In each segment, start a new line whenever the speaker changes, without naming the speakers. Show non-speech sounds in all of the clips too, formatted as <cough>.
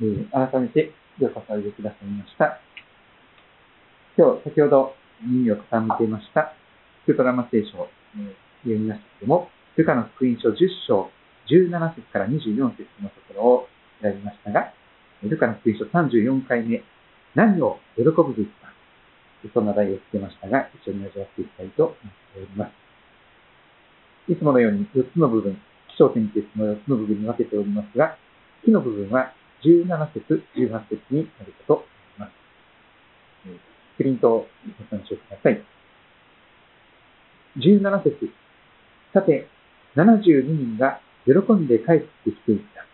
えー、改めてようこそおいでくださいました。今日、先ほど耳を傾けました、スクトラマ聖書を、えー、読みましたけども、ルカの福音書10章17節から24節のところを選びましたが、ルカの福音書34回目、何を喜ぶべきか、そんな題をつけましたが、一緒に味わっていきたいと思っております。いつものように4つの部分、気象点結の4つの部分に分けておりますが、木の部分は17節、18節になるかと思います。プリントをご参照ください。17節さて、72人が喜んで帰ってきていた。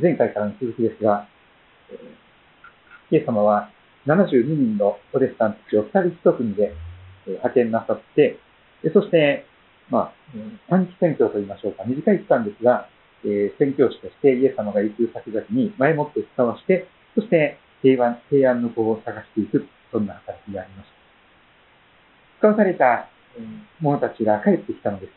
前回からの続きですが、イエス様は72人のプレスタンたちを2人1組で派遣なさって、そして、まあ、短期選挙と言いましょうか、短い期間ですが、えー、宣教師としてイエス様が行く先々に前もって伝わして、そして平安平安の子を探していく、そんな働きがありました。使わされた者たちが帰ってきたのです。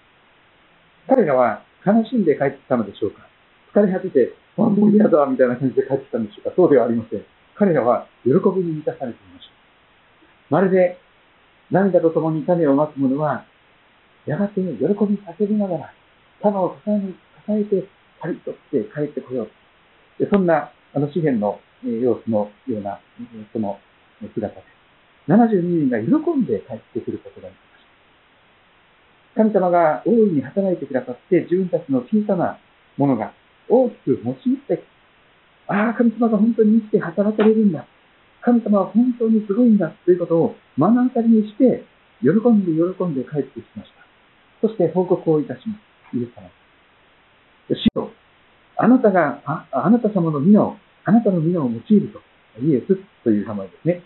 彼らは悲しんで帰ってきたのでしょうか疲れ果てて、あ、もう嫌だ、みたいな感じで帰ってきたんでしょうかそうではありません。彼らは喜びに満たされていました。まるで涙と共に種をまく者は、やがて喜び叫びながら、種を重ね与えて、刈り取って帰ってこよう。でそんな、あの、詩篇の様子のような、その姿です。72人が喜んで帰ってくることができました。神様が大いに働いてくださって、自分たちの小さなものが大きく持ちって、ああ、神様が本当に生きて働かれるんだ。神様は本当にすごいんだということを目の当たりにして、喜んで喜んで帰ってきました。そして報告をいたします。イエス様。主よ、あなたが、ああなた様の皆を、あなたの皆を用いると、イエスという名前ですね。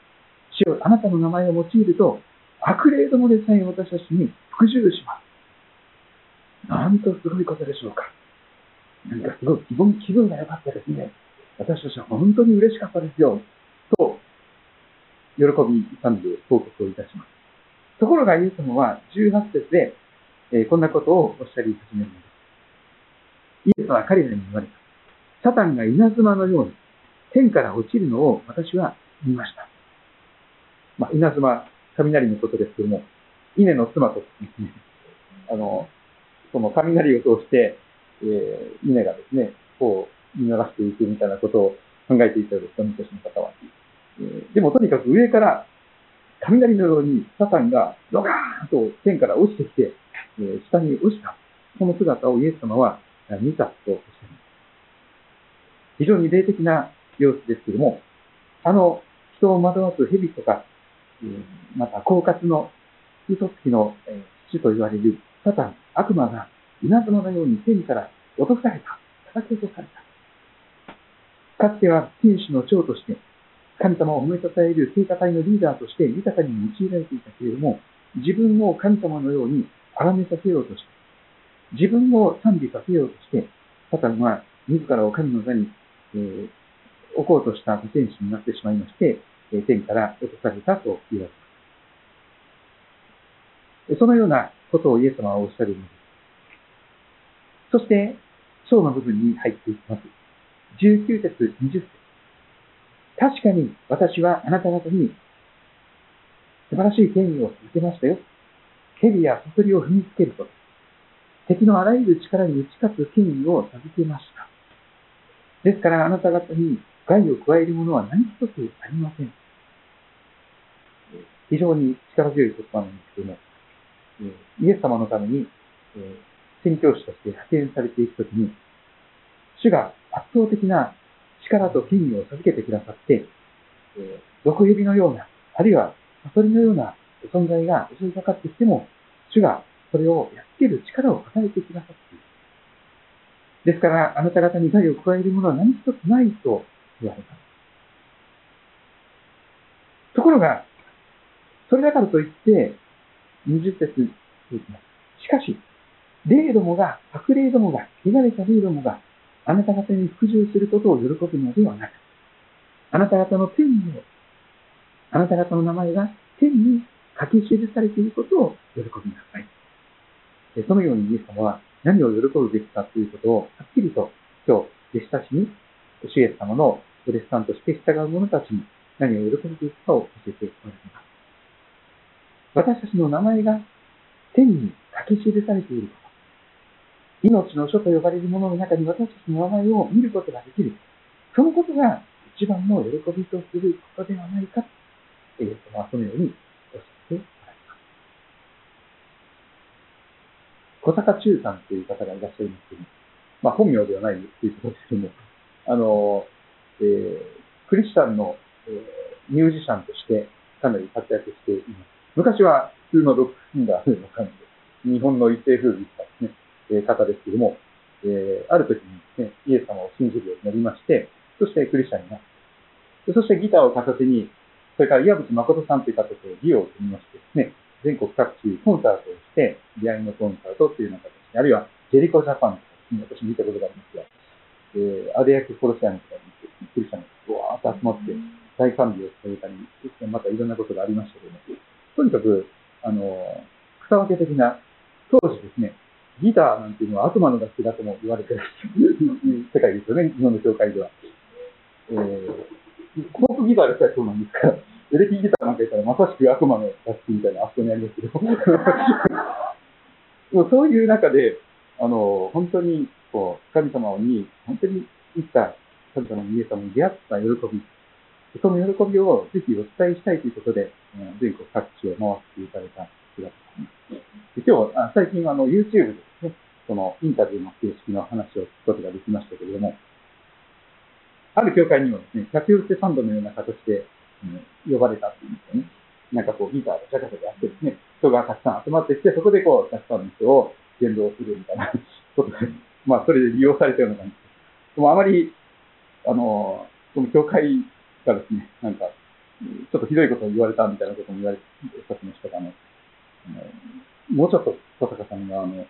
主よ、あなたの名前を用いると、悪霊どもでさえ私たちに服従します。なんとすごいことでしょうか。なんかすごい気分気分が良かったですね。私たちは本当に嬉しかったですよ。と、喜び勇んで報告をいたします。ところがイエス様は18節で、えー、こんなことをおっしゃり始めるのです。イエスは彼らに言われた。サタンが稲妻のように天から落ちるのを私は見ました。まあ、稲妻、雷のことですけども、稲の妻とですね、あの、その雷を通して、えー、稲がですね、こう、見流していくみたいなことを考えていたようです、昔の方は。えー、でもとにかく上から雷のようにサタンがドガーンと天から落ちてきて、えー、下に落ちた。その姿をイエス様は見たとしゃいます。非常に霊的な様子ですけれども、あの人を惑わす蛇とか、また狡猾の嘘つきの父と言われるサタン、悪魔が稲妻のように天から落とされた、叩き落とされた。かつては天使の長として、神様を褒めたたえる聖歌隊のリーダーとして豊かに用いられていたけれども、自分を神様のように荒めさせようとして、自分を賛美させようとして、サタンは自らを神の座に、えー、置こうとした天使になってしまいまして、え、天から落とされたと言われます。そのようなことをイエス様はおっしゃるのです。そして、章の部分に入っていきます。19節、20節。確かに私はあなた方に素晴らしい権威を続けましたよ。蛇やサソリを踏みつけると。敵のあらゆる力に打ち勝つ権威を授けました。ですからあなた方に害を加えるものは何一つありません。非常に力強い言葉なんですけども、イエス様のために宣教師として派遣されていくときに、主が圧倒的な力と権威を授けてくださって、毒蛇のような、あるいはサソリのような存在が襲いかかってきても、主がそれをやっつける力を与えてくださっている。ですから、あなた方に害を加えるものは何一つないと言われます。ところが、それだからといって、20節いきます。しかし、霊どもが、悪霊どもが、汚れた霊どもが、あなた方に服従することを喜ぶのではなく、あなた方の天の、あなた方の名前が天に書き記されていることを喜びなさい。そのようにイエス様は何を喜ぶべきかということをはっきりと今日弟子たちに主イエス様のお弟子さんとして従う者たちに何を喜びていくかを教えておられます。私たちの名前が天に書き記されていること。命の書と呼ばれるものの中に私たちの名前を見ることができる。そのことが一番の喜びとすることではないか。イエス様はそのようにおっしゃっておられます。小坂中さんという方がいらっしゃいますけど、まあ本名ではないということですけども、あの、えー、クリスチャンの、えー、ミュージシャンとしてかなり活躍しています。昔は普通のロックシンガーの感じで、日本の一世風靡したですね、えー、方ですけども、えー、ある時にですね、イエス様を信じるようになりまして、そしてクリスチャンになって、そしてギターを片手に、それから岩渕誠さんという方とデュオを組みましてですね、全国各地コンサートをして、出会いのコンサートっていうような形で、あるいはジェリコジャパンとか、私見たことがありますが、えー、アデヤキコロシアムとかにクリスチャンがわーっと集まって、大賛美をされたり、またいろんなことがありましたけども、とにかく、あの、草分け的な、当時ですね、ギターなんていうのは悪魔の楽器だとも言われてる世界ですよね、日本の教会では。えー、コークギターでさえそうなんですから、エレキギターなんか言ったらまさしく悪魔の楽器みたいなあそこにありますけど。も <laughs> うそういう中で、あの、本当に、こう、神様に、本当に生きた神様のイエス様に出会った喜び、その喜びをぜひお伝えしたいということで、全国各地を回っていただいた姿です。今日、最近あの YouTube でですね、そのインタビューの形式の話を聞くことができましたけれども、ある教会にもですね、客寄せサンドのような形で、呼ばれたっていうんですよね。なんかこうギターでジャカジャカやってですね、人がたくさん集まってきて、そこでこう、たくさんの人を言動するみたいな <laughs> ことで、まあそれで利用されたような感じです。でもあまり、あの、その教会がですね、なんか、ちょっとひどいことを言われたみたいなことも言われたしましたが、あの、もうちょっと小坂さんが、あの、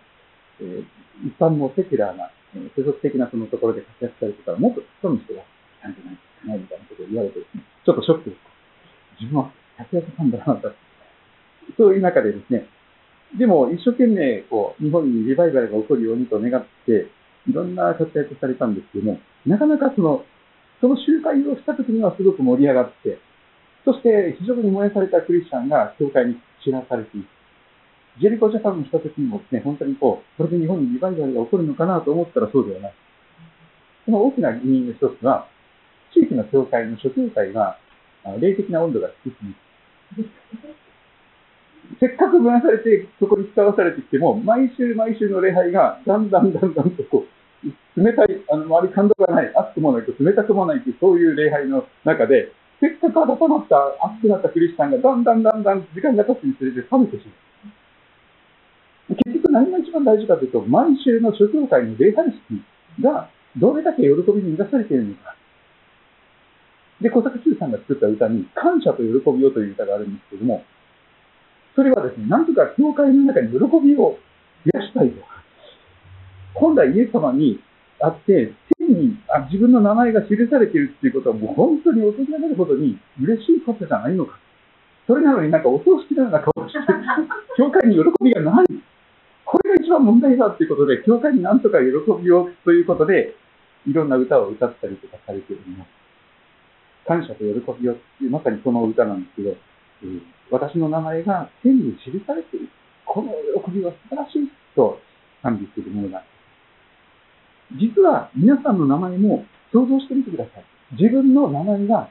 えー、一般のセキュラーな、世俗的なそのところで活躍されてたら、もっと人の人がなんじゃないかな、みたいなことを言われてですね、ちょっとショックです。自分は活躍したんだな、と。そういう中でですね、でも一生懸命、こう、日本にリバイバルが起こるようにと願って、いろんな活躍されたんですけども、なかなかその、その集会をした時にはすごく盛り上がって、そして非常に燃やされたクリスチャンが教会に知らされていく。ジェリコジャパンにした時にもですね、本当にこう、これで日本にリバイバルが起こるのかなと思ったらそうではない。その大きな原因の一つは、地域の教会の諸教会が、霊的な温度が低すぎる。せっかく分やされて、そこに使わされてきても、毎週毎週の礼拝が、だんだんだんだんとこう、冷たい、あの、周り感動がない、熱くもないと冷たくもないという、そういう礼拝の中で、せっかく温まった、熱くなったクリスチャンが、だんだんだんだん時間が経つにつれて冷めてしまう。結局何が一番大事かというと、毎週の諸教会の礼拝式が、どれだけ喜びに満たされているのか。で、小坂修さんが作った歌に、感謝と喜びをという歌があるんですけども、それはですね、なんとか教会の中に喜びを増やしたいと。本来イエス様にあって、天にあ自分の名前が記されているっていうことはもう本当に恐れられるほどに嬉しいことじゃないのか。それなのになんかお葬式のような顔をして、<laughs> 教会に喜びがない。これが一番問題だっていうことで、教会になんとか喜びをということで、いろんな歌を歌ったりとかされています。感謝と喜びをっていう、まさにその歌なんですけど、えー、私の名前が天に記されている。この喜びは素晴らしいと賛美するものだ。実は皆さんの名前も想像してみてください。自分の名前が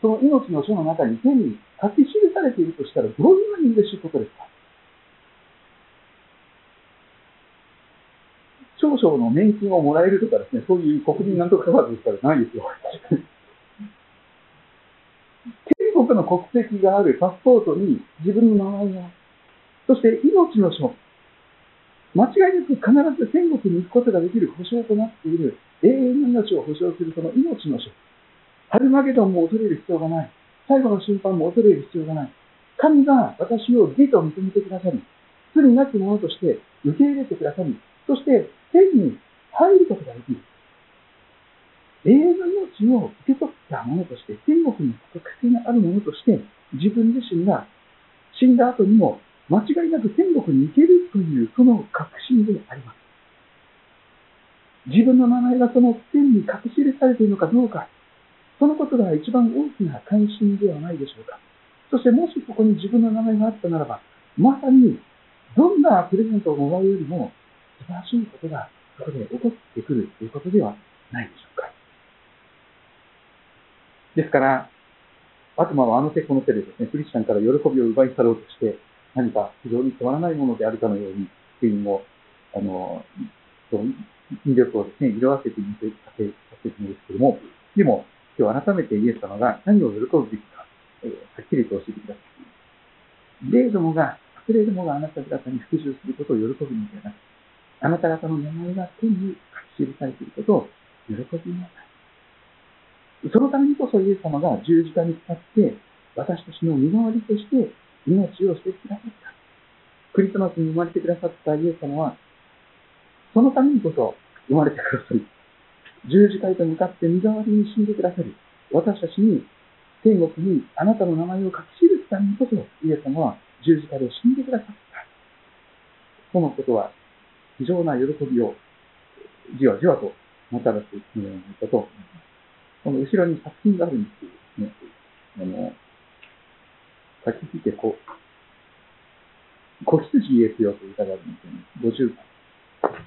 その命の書の中に天に書き記されているとしたらどんなに嬉しいことですか？少々の年金をもらえるとかですね、そういう国民なんとかカードですからないですよ。天国の国籍があるパスポートに自分の名前が、そして命の書、間違いなく必ず天国に行くことができる保証となっている永遠の命を保証するその命の書。ハルマゲドンも恐れる必要がない。最後の審判も恐れる必要がない。神が私を義と認めてくださり、罪なき者として受け入れてくださり、そして天に入ることができる。永遠の命を受け取った者として、天国に特性がある者として、自分自身が死んだ後にも間違いなく天国に行けるというその確信であります。自分の名前がその天に隠し入れされているのかどうか、そのことが一番大きな関心ではないでしょうか。そしてもしそこに自分の名前があったならば、まさにどんなプレゼントをもらうよりも素晴らしいことがそこで起こってくるということではないでしょうか。ですから、悪魔はあの手この手でですね、クリスチャンから喜びを奪い去ろうとして、何か非常につまらないものであるかのように、福音を、あの、魅力をですね、色あせて見せさせているんですけども、でも、今日改めてイエス様が何を喜ぶべきか、えー、はっきりと教えてください。霊どもが、隠れどもがあなた方に復讐することを喜ぶのではなく、あなた方の名前が天に書き記されていることを喜びなさい。そのためにこそイエス様が十字架に使って、私たちの身代わりとして命を捨ててくださった。クリスマスに生まれてくださったイエス様は、そのためにこそ生まれてくださり、十字架へと向かって身代わりに死んでくださり、私たちに天国にあなたの名前を書き記すためにこそ、イエス様は十字架で死んでくださった。そのことは非常な喜びをじわじわともたらすのではないかと思います。この後ろに作品があるんですけどね、あの、書き聞いてこ、子羊イエスよという歌があるんですよね。50番。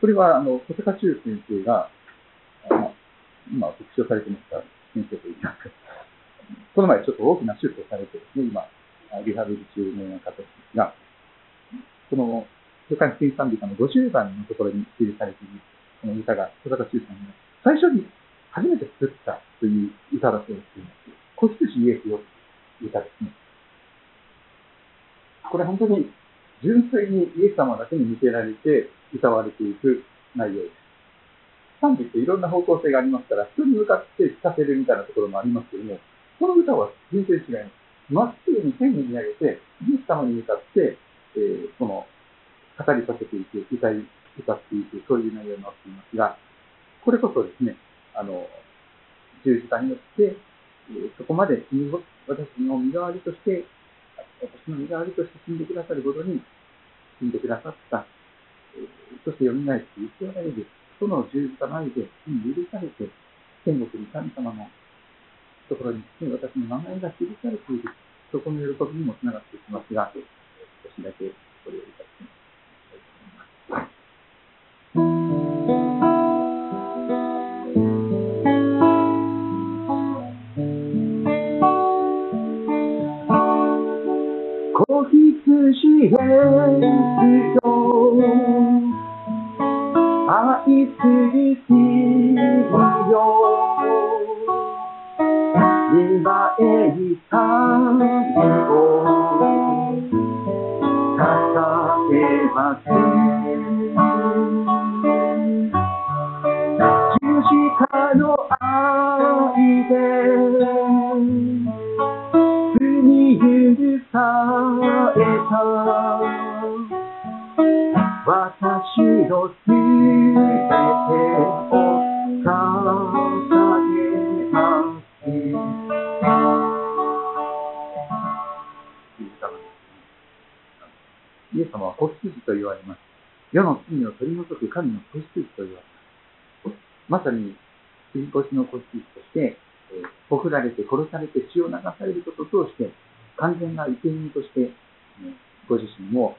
これは、あの、小坂中先生が、あ今、特集されてました先生と言います。この前ちょっと大きな手術をされてですね、今、リハビリ中のような方ですが、この、世界新賛美歌の50番のところに記されている、この歌が、小坂中さんが最初に初めて作ったという歌だそうです。子羊イエスよという歌ですね。これ本当に純粋にイエス様だけに向けられて歌われていく内容です。賛美っていろんな方向性がありますから、人に向かって聞かせるみたいなところもありますけども、この歌は全然違います。まっすぐに天に見上げて、イエス様に向かって、えー、その、語りかけていく、歌い、歌っていく、そういう内容になっていますが、これこそですね、あの、十字架によって、え、そこまで私の身代わりとして、私の身代わりとして死んでくださるほどに死んでくださった、え、そして蘇って生きられる、その十字架の愛でに許されて、天国に神様のところに、私の名前が記されている、そこの喜びにもつながっていきますが、少しだけこれをいただきます。羊ですよ愛する君よ今へ行かんを捧げますま。さに、杉越の子羊として、えー、ほふられて殺されて血を流されることを通して、完全な生贄として、ご自身も、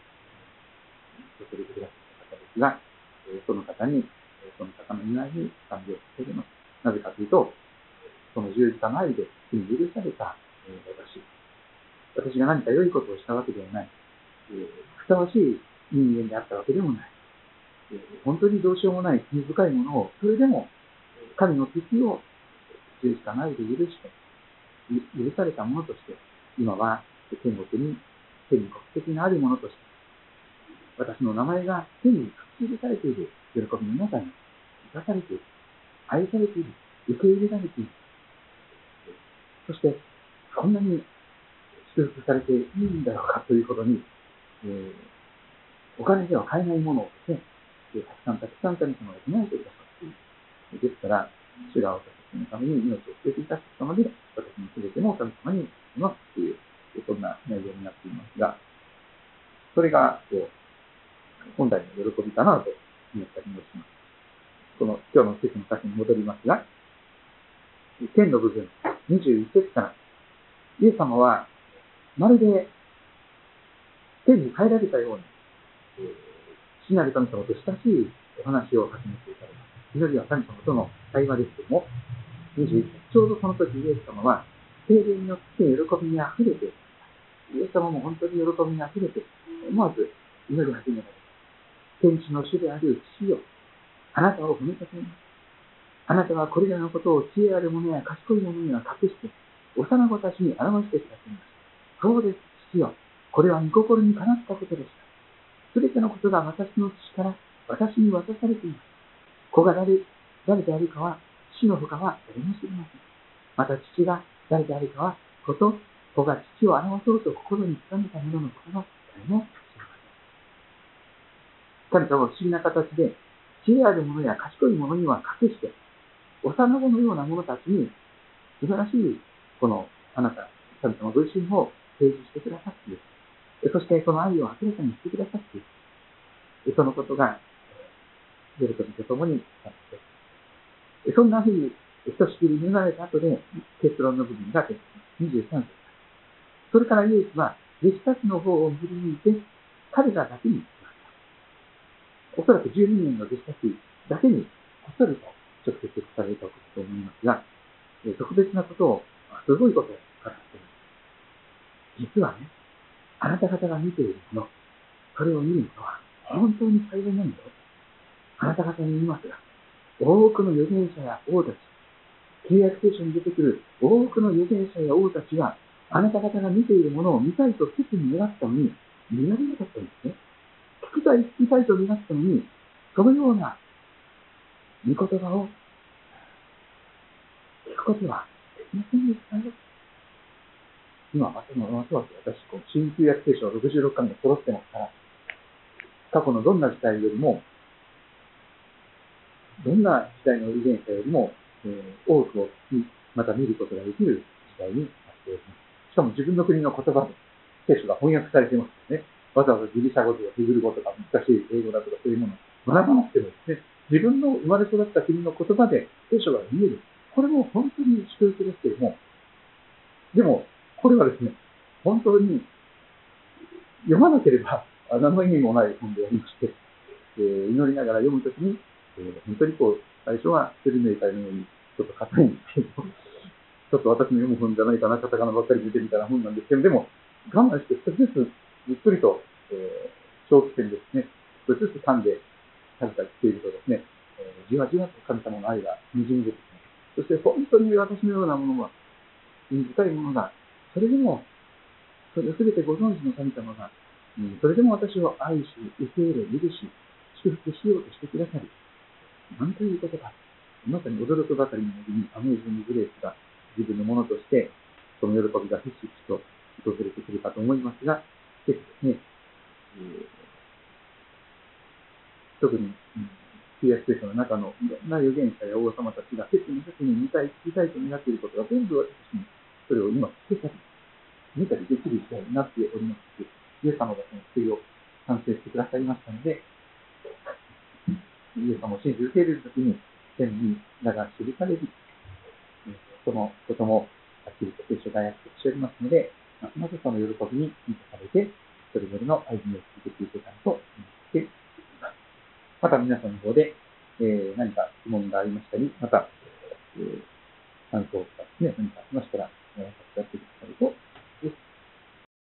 注いでくださった方ですが、え、その方に、その方のいないに賛美を捧げます。なぜかというと、その十字架の愛で罪許された、え、私。私が何か良いことをしたわけではない。え、ふさわしい人間であったわけでもない。本当にどうしようもない罪深いものを、それでも神の敵を十字架の愛で許して、許されたものとして、今は天国に天国的なあるものとして、私の名前が天に書き記されている喜びの中に生かされている、愛されている、受け入れられている、そして、こんなに祝福されていいんだろうかというほどに、えー、お金では買えないものをですね、たくさんたくさん神様が備えてくださっている。ですから、主が私たちのために命を捨てていた様で、私の全ても神様にしますという、そんな内容になっていますが、それが、こう、本来の喜びかなと思ったりもします。この今日の説の箇所に戻りますが、天の部分、21節から、イエス様は、まるで天に帰られたように、父なる神様と親しいお話を始めていただきます。祈りは神様との対話ですけども、21、ちょうどその時イエス様は、精霊によって喜びに溢れて、イエス様も本当に喜びに溢れて、思わず祈り始められた。天地の主である父よ、あなたを褒めたたえます。あなたはこれらのことを知恵ある者や賢い者には隠して、幼子たちに表してくださいます。そうです、父よ。これは御心にかなったことでした。すべてのことが私の父から私に渡されています。子が誰誰であるかは、死の他は誰も知りません。また父が誰であるかは、子と子が父を表そうと心に刻めた者のことは誰も知りません。神様は不思議な形で、知恵ある者や賢い者には隠して、幼子のような者たちに、素晴らしい、この、あなた、神様ご自身を提示してくださっている。そして、その愛を明らかにしてくださっている。そのことが、喜びとともにあって、そんなふうに、ひとしきり見られた後で、結論の部分が出て23節。それからイエスは、弟子たちの方を振り向いて、彼らだけに来ました。おそらく12人の弟子たちだけに、こっそりと直接書かれたことと思いますが、特別なことを、すごいことを語っています。実はね、あなた方が見ているもの、それを見るのは本当に幸いなんだよ。あなた方に言いますが、多くの預言者や王たち、契約聖書に出てくる多くの預言者や王たちは、あなた方が見ているものを見たいと切に願ったのに、見られなかったんですね。聞きたい、聞きたいと願ったのに、そのような御言葉を聞くことはできませんでしたよ。今、まさまさ私、こう新旧約聖書を66巻が揃ってますから、過去のどんな時代よりも、どんな時代の遺伝者よりも、えー、多くをまた見ることができる時代になっております。しかも自分の国の言葉で聖書が翻訳されていますよね。わざわざギリシャ語とかヒブル語とか難しい英語だとかそういうものを学ばなくてもですね、自分の生まれ育った国の言葉で聖書が見える。これも本当に祝福ですけれども、でも、これはですね、本当に読まなければ何の意味もない本でありまして、えー、祈りながら読むときに、えー、本当にこう、最初はセルメーターのようにちょっと硬いんですけど、<laughs> ちょっと私の読む本じゃないかな、カタカナばっかり見てみたいな本なんですけど、でも、我慢して少しずつゆっくりと、えー、長期戦ですね、少しずつ噛んで数々しているとですね、えー、じわじわと神様の愛が滲み出てきます。そして本当に私のようなものは、信じたいものが、それでも、それを全てご存知の神様が、それでも私を愛し、受け入れ、許し、祝福しようとしてくださり、なんということか。まさに驚くばかりのように、アメージンググレースが自分のものとして、その喜びがひしひしと訪れてくるかと思いますが、ぜひですね、えー特に、旧約聖書の中のいろんな預言者や王様たちが切に切に見たい、聞きたいと願っていることが全部私に、それを今聞けたり、見たりできる時代になっております、イエス様がその救いを賛成してくださいましたので、イエス様を信じ受け入れるときに、天に名が記される、そのこともはっきりと聖書が約束しておりますので、ますますその喜びに満たされて、それぞれの歩みを続けていけたらと思っています。また皆さんの方で、えー、何か質問がありましたり、また、えー、感想とかですね、何かありましたら、えー